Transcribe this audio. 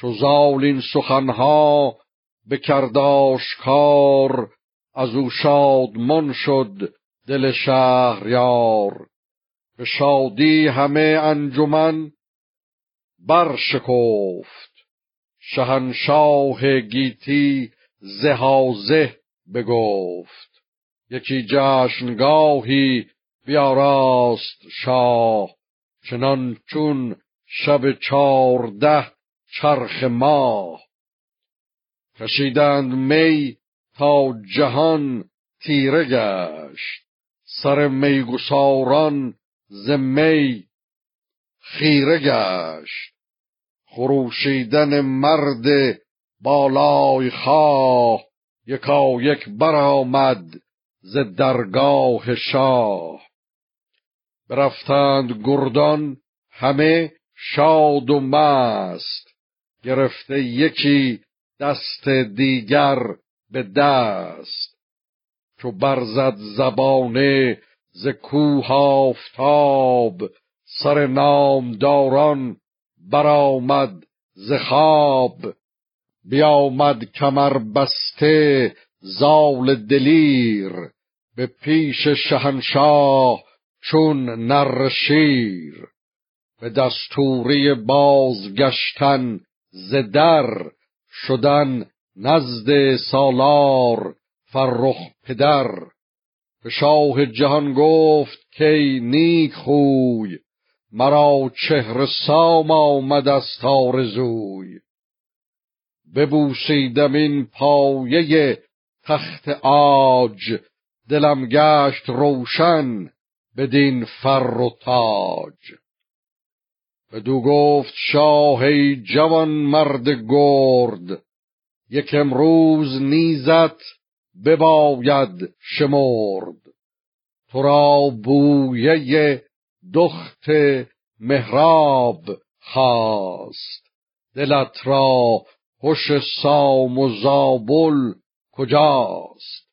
چو زال این سخنها بکرداش کار از او شادمان شد دل شهریار. به شادی همه انجمن برشکفت. شهنشاه گیتی زهازه بگفت. یکی جشنگاهی بیاراست شاه چنان چون شب چارده چرخ ماه. کشیدند می تا جهان تیره گشت. سر میگساران ز می خیره گشت. خروشیدن مرد بالای خواه یکا یک برآمد ز درگاه شاه. برفتند گردان همه شاد و مست. گرفته یکی دست دیگر به دست. چو برزد زبانه ز کوه آفتاب سر نامداران برآمد ز خواب. بیامد کمر بسته زال دلیر به پیش شهنشاه چون نر شیر. به دستوری بازگشتن ز در شدن نزد سالار فرخ پدر. به شاه جهان گفت که نیک خوی مرا چهر سام آمد از تارزوی ببوسیدم این پایه تخت آج دلم گشت روشن بدین فر و تاج. بدو گفت شاه جوان مرد گرد یک امروز نیزت بباید شمرد. تو را بویه دخت مهراب خواست. دلت را هوش سام و زابل کجاست؟